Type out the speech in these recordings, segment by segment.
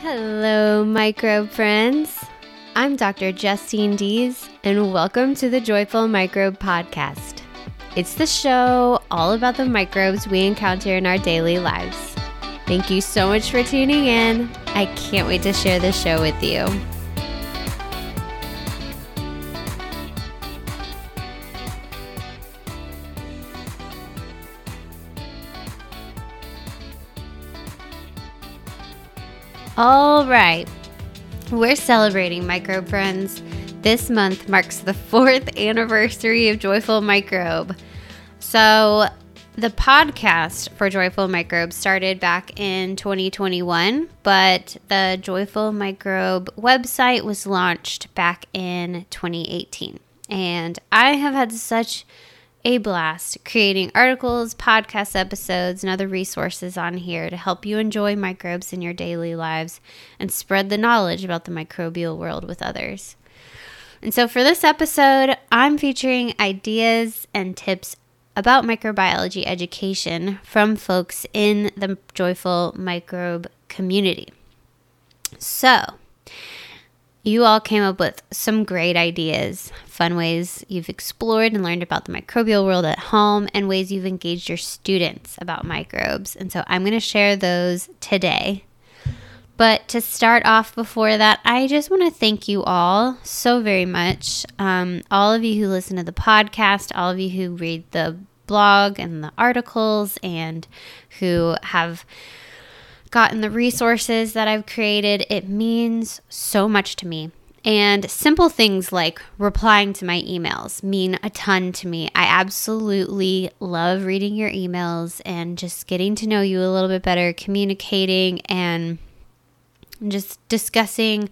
Hello, microbe friends. I'm Dr. Justine Dees, and welcome to the Joyful Microbe Podcast. It's the show all about the microbes we encounter in our daily lives. Thank you so much for tuning in. I can't wait to share this show with you. All right. We're celebrating Microbe Friends. This month marks the fourth anniversary of Joyful Microbe. So, the podcast for Joyful Microbe started back in 2021, but the Joyful Microbe website was launched back in 2018. And I have had such a blast creating articles, podcast episodes, and other resources on here to help you enjoy microbes in your daily lives and spread the knowledge about the microbial world with others. And so, for this episode, I'm featuring ideas and tips about microbiology education from folks in the Joyful Microbe community. So, you all came up with some great ideas, fun ways you've explored and learned about the microbial world at home, and ways you've engaged your students about microbes. And so I'm going to share those today. But to start off before that, I just want to thank you all so very much. Um, all of you who listen to the podcast, all of you who read the blog and the articles, and who have gotten the resources that I've created. It means so much to me. And simple things like replying to my emails mean a ton to me. I absolutely love reading your emails and just getting to know you a little bit better, communicating and just discussing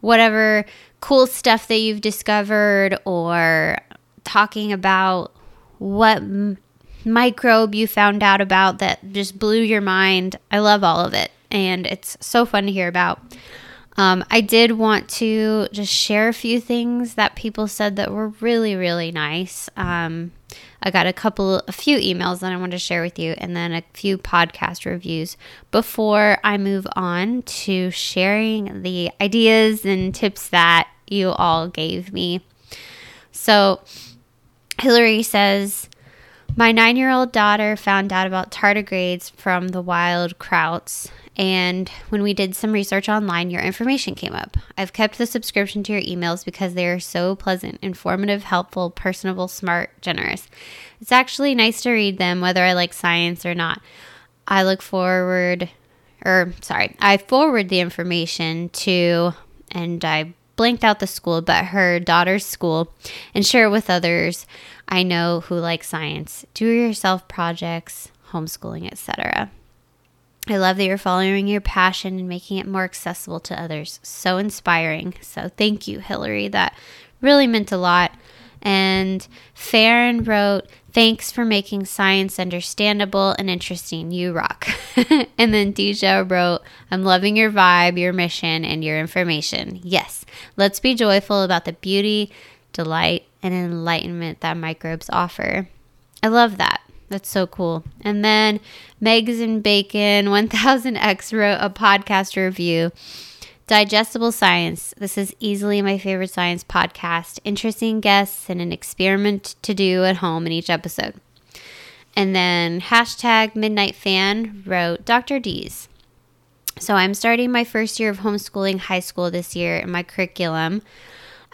whatever cool stuff that you've discovered or talking about what microbe you found out about that just blew your mind. I love all of it, and it's so fun to hear about. Um, I did want to just share a few things that people said that were really, really nice. Um, I got a couple, a few emails that I want to share with you, and then a few podcast reviews before I move on to sharing the ideas and tips that you all gave me. So, Hillary says, my nine year old daughter found out about tardigrades from the Wild Kratts, and when we did some research online, your information came up. I've kept the subscription to your emails because they are so pleasant, informative, helpful, personable, smart, generous. It's actually nice to read them, whether I like science or not. I look forward, or sorry, I forward the information to, and I blanked out the school, but her daughter's school, and share it with others I know who like science, do yourself projects, homeschooling, etc. I love that you're following your passion and making it more accessible to others. So inspiring. So thank you, Hillary. That really meant a lot. And Farron wrote, Thanks for making science understandable and interesting. You rock. and then Deja wrote, I'm loving your vibe, your mission, and your information. Yes, let's be joyful about the beauty, delight, and enlightenment that microbes offer. I love that. That's so cool. And then Megs and Bacon 1000X wrote a podcast review. Digestible Science. This is easily my favorite science podcast. Interesting guests and an experiment to do at home in each episode. And then hashtag Midnight Fan wrote Dr. Dees. So I'm starting my first year of homeschooling high school this year in my curriculum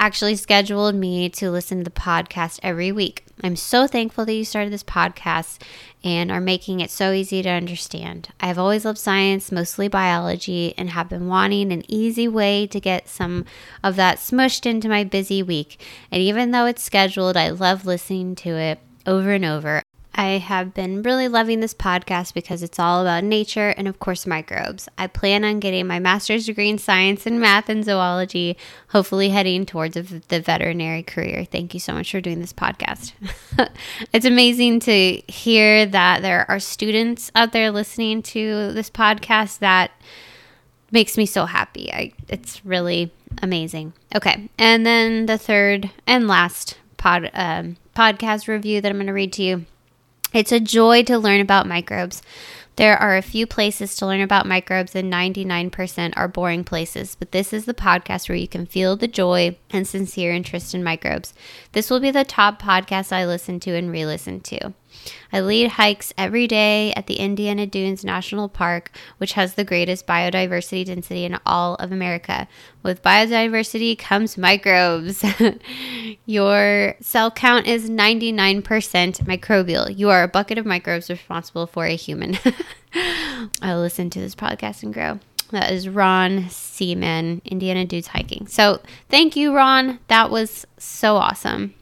actually scheduled me to listen to the podcast every week. I'm so thankful that you started this podcast and are making it so easy to understand. I've always loved science, mostly biology, and have been wanting an easy way to get some of that smushed into my busy week. And even though it's scheduled, I love listening to it over and over. I have been really loving this podcast because it's all about nature and, of course, microbes. I plan on getting my master's degree in science and math and zoology, hopefully heading towards the veterinary career. Thank you so much for doing this podcast. it's amazing to hear that there are students out there listening to this podcast that makes me so happy. I, it's really amazing. Okay, and then the third and last pod um, podcast review that I'm going to read to you it's a joy to learn about microbes. There are a few places to learn about microbes, and 99% are boring places, but this is the podcast where you can feel the joy and sincere interest in microbes. This will be the top podcast I listen to and re listen to. I lead hikes every day at the Indiana Dunes National Park, which has the greatest biodiversity density in all of America. With biodiversity comes microbes. Your cell count is 99% microbial. You are a bucket of microbes responsible for a human. I'll listen to this podcast and grow. That is Ron Seaman, Indiana Dudes Hiking. So thank you, Ron. That was so awesome.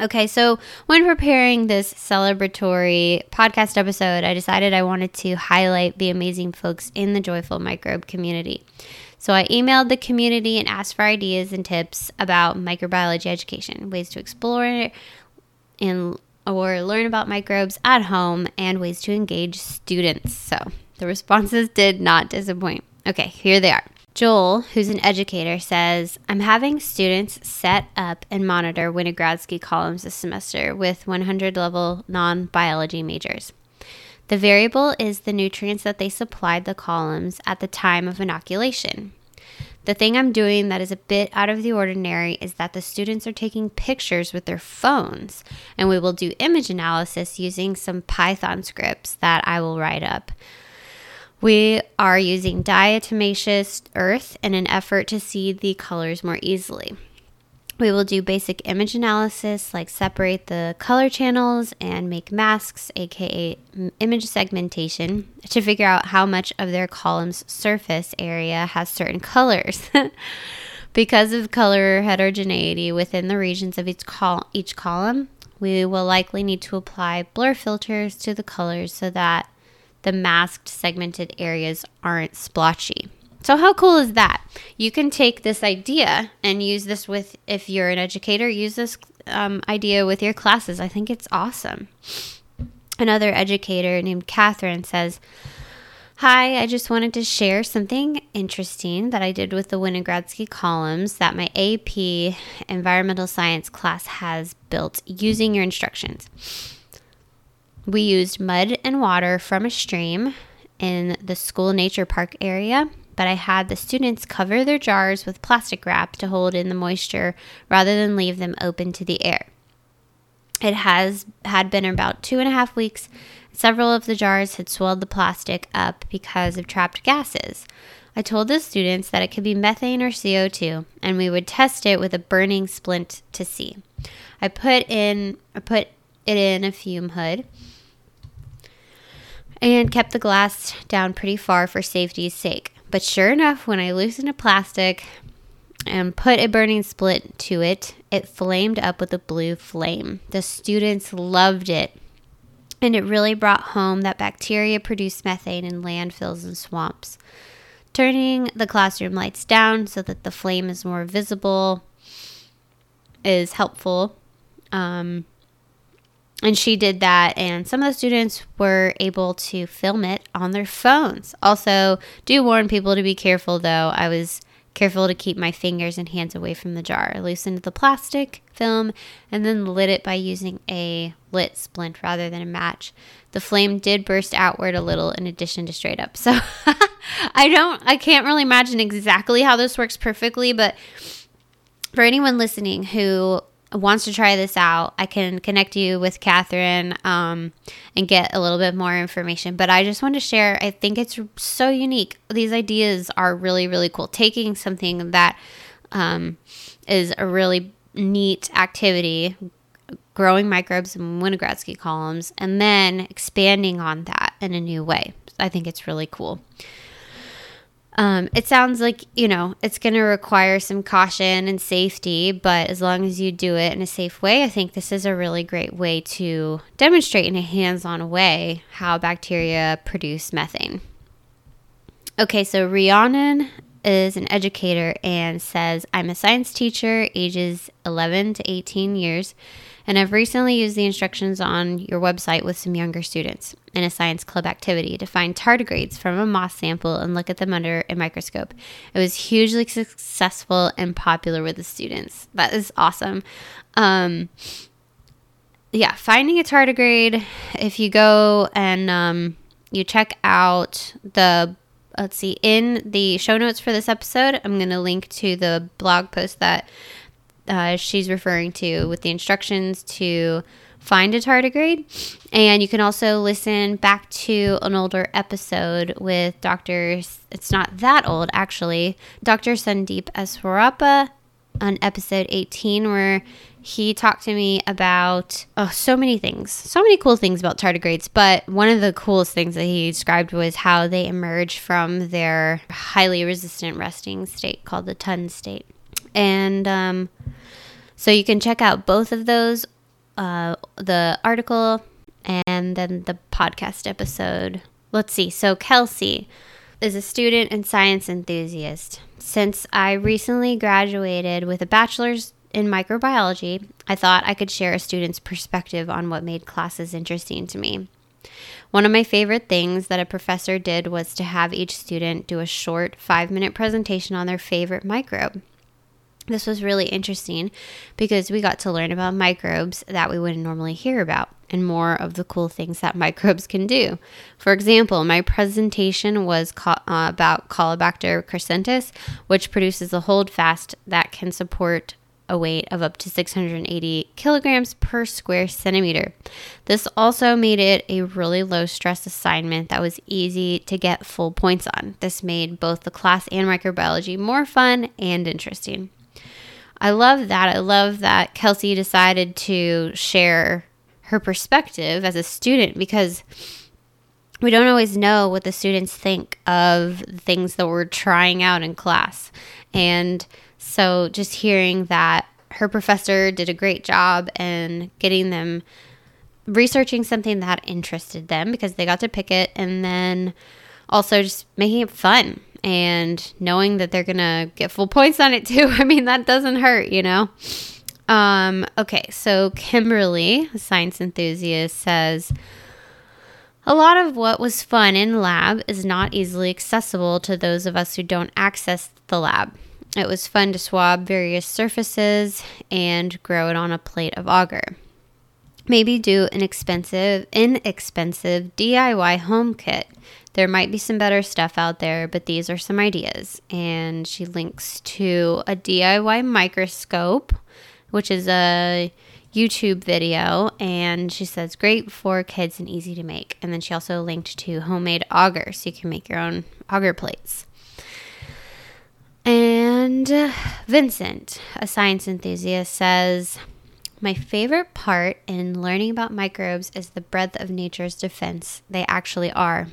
Okay, so when preparing this celebratory podcast episode, I decided I wanted to highlight the amazing folks in the Joyful Microbe community. So I emailed the community and asked for ideas and tips about microbiology education, ways to explore and or learn about microbes at home, and ways to engage students. So the responses did not disappoint. Okay, here they are. Joel, who's an educator, says, I'm having students set up and monitor Winogradsky columns this semester with 100 level non biology majors. The variable is the nutrients that they supplied the columns at the time of inoculation. The thing I'm doing that is a bit out of the ordinary is that the students are taking pictures with their phones, and we will do image analysis using some Python scripts that I will write up. We are using diatomaceous earth in an effort to see the colors more easily. We will do basic image analysis like separate the color channels and make masks, aka image segmentation, to figure out how much of their column's surface area has certain colors. because of color heterogeneity within the regions of each, col- each column, we will likely need to apply blur filters to the colors so that the masked segmented areas aren't splotchy. So, how cool is that? You can take this idea and use this with, if you're an educator, use this um, idea with your classes. I think it's awesome. Another educator named Catherine says, Hi, I just wanted to share something interesting that I did with the Winogradsky columns that my AP environmental science class has built using your instructions. We used mud and water from a stream in the school nature park area, but I had the students cover their jars with plastic wrap to hold in the moisture rather than leave them open to the air. It has had been about two and a half weeks. Several of the jars had swelled the plastic up because of trapped gases. I told the students that it could be methane or CO2, and we would test it with a burning splint to see. I put in I put it in a fume hood and kept the glass down pretty far for safety's sake. But sure enough, when I loosened a plastic and put a burning splint to it, it flamed up with a blue flame. The students loved it. And it really brought home that bacteria produce methane in landfills and swamps. Turning the classroom lights down so that the flame is more visible is helpful. Um, and she did that, and some of the students were able to film it on their phones. Also, do warn people to be careful though. I was careful to keep my fingers and hands away from the jar. I loosened the plastic film and then lit it by using a lit splint rather than a match. The flame did burst outward a little in addition to straight up. So I don't I can't really imagine exactly how this works perfectly, but for anyone listening who wants to try this out, I can connect you with Catherine um, and get a little bit more information. But I just want to share, I think it's so unique. These ideas are really, really cool. Taking something that um, is a really neat activity, growing microbes in Winogradsky columns, and then expanding on that in a new way. I think it's really cool. Um, it sounds like, you know, it's going to require some caution and safety, but as long as you do it in a safe way, I think this is a really great way to demonstrate in a hands on way how bacteria produce methane. Okay, so Rhiannon is an educator and says, I'm a science teacher, ages 11 to 18 years and I've recently used the instructions on your website with some younger students in a science club activity to find tardigrades from a moss sample and look at them under a microscope. It was hugely successful and popular with the students. That is awesome. Um, yeah, finding a tardigrade, if you go and um, you check out the let's see in the show notes for this episode i'm going to link to the blog post that uh, she's referring to with the instructions to find a tardigrade. And you can also listen back to an older episode with Dr. It's not that old actually, Dr. Sandeep Eswarappa on episode 18 where he talked to me about oh, so many things, so many cool things about tardigrades. But one of the coolest things that he described was how they emerge from their highly resistant resting state called the tun state. And um, so you can check out both of those uh, the article and then the podcast episode. Let's see. So, Kelsey is a student and science enthusiast. Since I recently graduated with a bachelor's in microbiology, I thought I could share a student's perspective on what made classes interesting to me. One of my favorite things that a professor did was to have each student do a short five minute presentation on their favorite microbe. This was really interesting because we got to learn about microbes that we wouldn't normally hear about and more of the cool things that microbes can do. For example, my presentation was co- uh, about Caulobacter crescentus, which produces a holdfast that can support a weight of up to 680 kilograms per square centimeter. This also made it a really low stress assignment that was easy to get full points on. This made both the class and microbiology more fun and interesting. I love that. I love that Kelsey decided to share her perspective as a student because we don't always know what the students think of things that we're trying out in class. And so just hearing that her professor did a great job and getting them researching something that interested them because they got to pick it and then also just making it fun and knowing that they're gonna get full points on it too. I mean, that doesn't hurt, you know. Um, okay, so Kimberly, a science enthusiast, says a lot of what was fun in lab is not easily accessible to those of us who don't access the lab. It was fun to swab various surfaces and grow it on a plate of agar. Maybe do an expensive, inexpensive DIY home kit there might be some better stuff out there, but these are some ideas. And she links to a DIY microscope, which is a YouTube video, and she says great for kids and easy to make. And then she also linked to homemade agar, so you can make your own agar plates. And uh, Vincent, a science enthusiast, says, My favorite part in learning about microbes is the breadth of nature's defense they actually are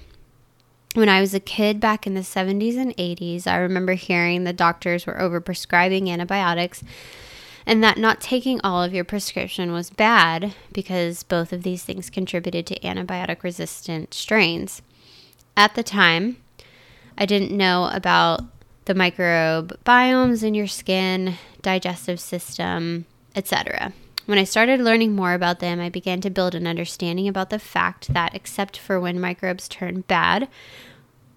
when I was a kid back in the 70s and 80s, I remember hearing the doctors were overprescribing antibiotics and that not taking all of your prescription was bad because both of these things contributed to antibiotic resistant strains. At the time, I didn't know about the microbiomes in your skin, digestive system, etc. When I started learning more about them, I began to build an understanding about the fact that, except for when microbes turn bad,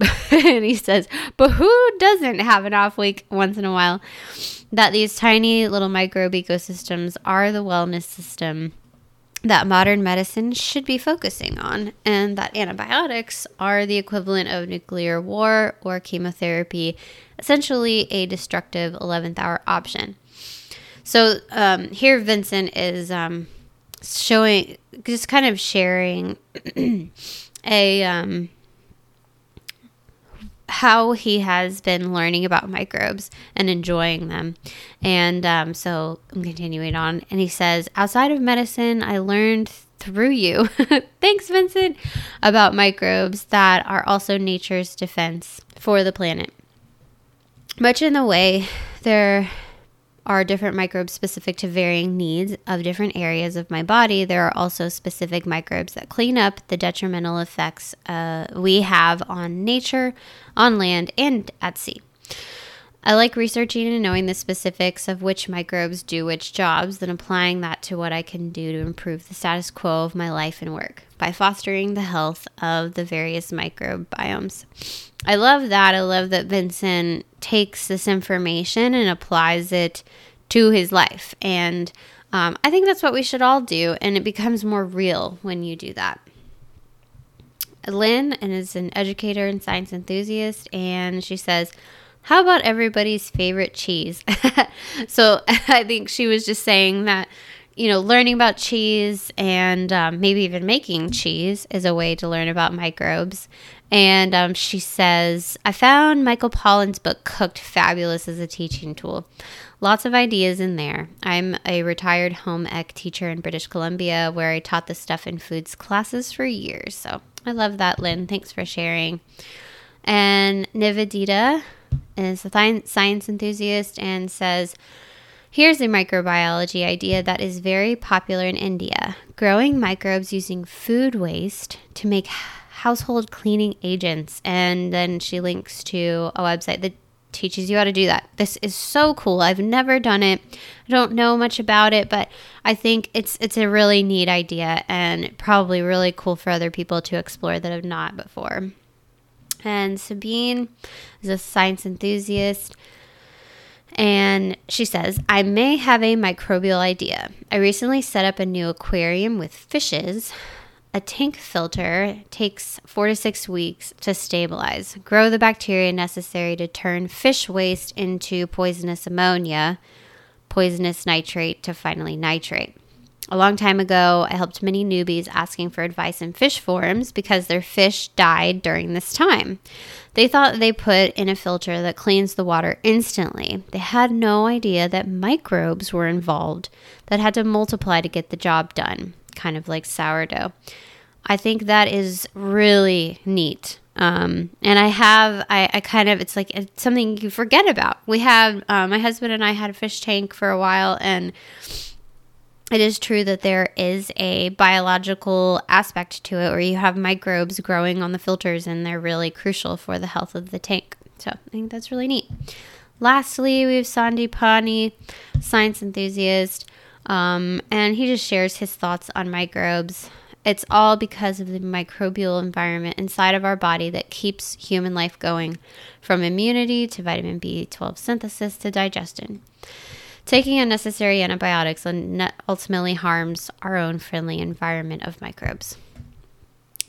and he says, but who doesn't have an off week once in a while? That these tiny little microbe ecosystems are the wellness system that modern medicine should be focusing on, and that antibiotics are the equivalent of nuclear war or chemotherapy, essentially a destructive 11th hour option. So um, here, Vincent is um, showing, just kind of sharing a um, how he has been learning about microbes and enjoying them. And um, so I'm continuing on. And he says, outside of medicine, I learned through you, thanks, Vincent, about microbes that are also nature's defense for the planet. Much in the way they're are different microbes specific to varying needs of different areas of my body, there are also specific microbes that clean up the detrimental effects uh, we have on nature, on land, and at sea. I like researching and knowing the specifics of which microbes do which jobs, then applying that to what I can do to improve the status quo of my life and work by fostering the health of the various microbiomes. I love that. I love that Vincent takes this information and applies it to his life. And um, I think that's what we should all do. And it becomes more real when you do that. Lynn and is an educator and science enthusiast. And she says, How about everybody's favorite cheese? so I think she was just saying that, you know, learning about cheese and um, maybe even making cheese is a way to learn about microbes. And um, she says, I found Michael Pollan's book Cooked fabulous as a teaching tool. Lots of ideas in there. I'm a retired home ec teacher in British Columbia where I taught the stuff in foods classes for years. So I love that, Lynn. Thanks for sharing. And Nivedita is a science enthusiast and says, Here's a microbiology idea that is very popular in India growing microbes using food waste to make household cleaning agents. And then she links to a website that teaches you how to do that. This is so cool. I've never done it. I don't know much about it, but I think it's it's a really neat idea and probably really cool for other people to explore that have not before. And Sabine is a science enthusiast. And she says, I may have a microbial idea. I recently set up a new aquarium with fishes a tank filter takes four to six weeks to stabilize, grow the bacteria necessary to turn fish waste into poisonous ammonia, poisonous nitrite to finally nitrate. A long time ago, I helped many newbies asking for advice in fish forums because their fish died during this time. They thought they put in a filter that cleans the water instantly. They had no idea that microbes were involved that had to multiply to get the job done kind of like sourdough. I think that is really neat. Um, and I have, I, I, kind of, it's like it's something you forget about. We have, uh, my husband and I had a fish tank for a while, and it is true that there is a biological aspect to it where you have microbes growing on the filters, and they're really crucial for the health of the tank. So I think that's really neat. Lastly, we have Sandy Pani, science enthusiast. Um, and he just shares his thoughts on microbes. It's all because of the microbial environment inside of our body that keeps human life going, from immunity to vitamin B12 synthesis to digestion. Taking unnecessary antibiotics ultimately harms our own friendly environment of microbes.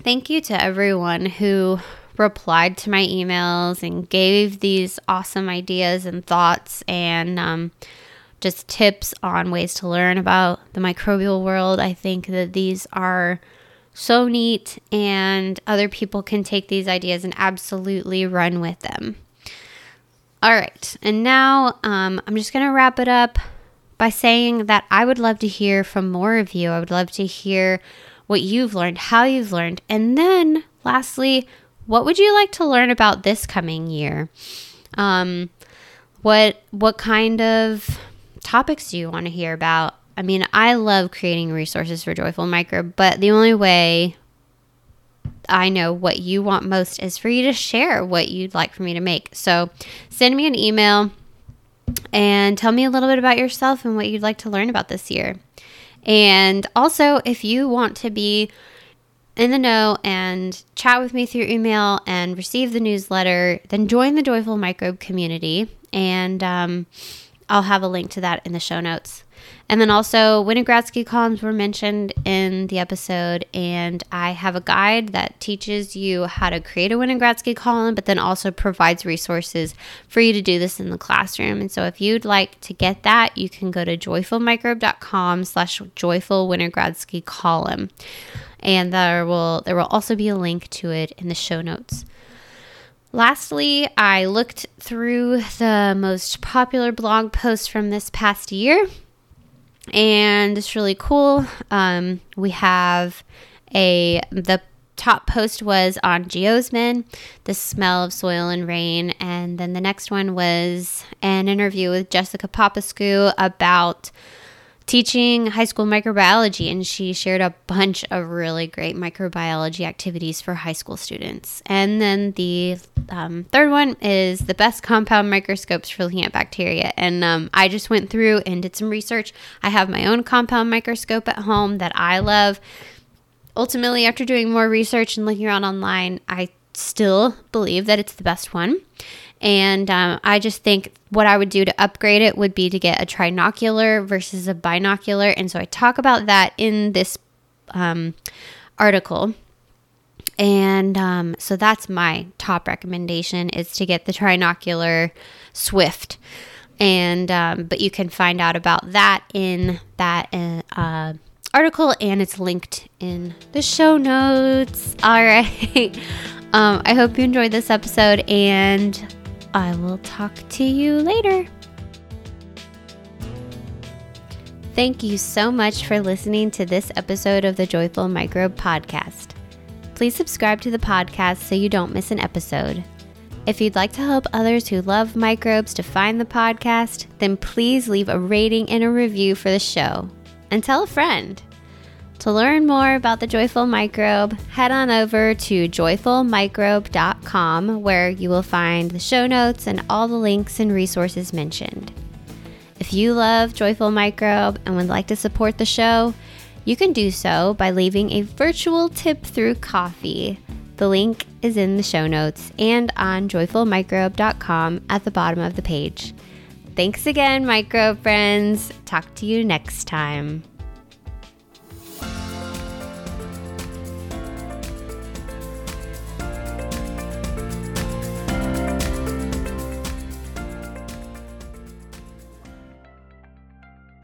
Thank you to everyone who replied to my emails and gave these awesome ideas and thoughts and um, just tips on ways to learn about the microbial world. I think that these are so neat, and other people can take these ideas and absolutely run with them. All right, and now um, I'm just going to wrap it up by saying that I would love to hear from more of you. I would love to hear what you've learned, how you've learned, and then lastly, what would you like to learn about this coming year? Um, what what kind of topics do you want to hear about? I mean, I love creating resources for Joyful Micro, but the only way I know what you want most is for you to share what you'd like for me to make. So send me an email and tell me a little bit about yourself and what you'd like to learn about this year. And also, if you want to be in the know and chat with me through email and receive the newsletter, then join the Joyful Microbe community. And um, I'll have a link to that in the show notes. And then also, Winogradsky columns were mentioned in the episode, and I have a guide that teaches you how to create a Winogradsky column, but then also provides resources for you to do this in the classroom. And so, if you'd like to get that, you can go to joyfulmicrobe.com slash joyful Winogradsky column, and there will there will also be a link to it in the show notes. Lastly, I looked through the most popular blog posts from this past year, and it's really cool. Um, we have a the top post was on geosmin, the smell of soil and rain, and then the next one was an interview with Jessica Papascu about teaching high school microbiology, and she shared a bunch of really great microbiology activities for high school students. And then the um, third one is the best compound microscopes for looking at bacteria. And um, I just went through and did some research. I have my own compound microscope at home that I love. Ultimately, after doing more research and looking around online, I still believe that it's the best one. And um, I just think what I would do to upgrade it would be to get a trinocular versus a binocular. And so I talk about that in this um, article. And um, so that's my top recommendation is to get the trinocular Swift. And um, but you can find out about that in that uh, article, and it's linked in the show notes. All right. um, I hope you enjoyed this episode, and I will talk to you later. Thank you so much for listening to this episode of the Joyful Microbe Podcast. Please subscribe to the podcast so you don't miss an episode. If you'd like to help others who love microbes to find the podcast, then please leave a rating and a review for the show. And tell a friend. To learn more about the Joyful Microbe, head on over to joyfulmicrobe.com where you will find the show notes and all the links and resources mentioned. If you love Joyful Microbe and would like to support the show, you can do so by leaving a virtual tip through Ko-fi. The link is in the show notes and on joyfulmicrobe.com at the bottom of the page. Thanks again, microbe friends. Talk to you next time.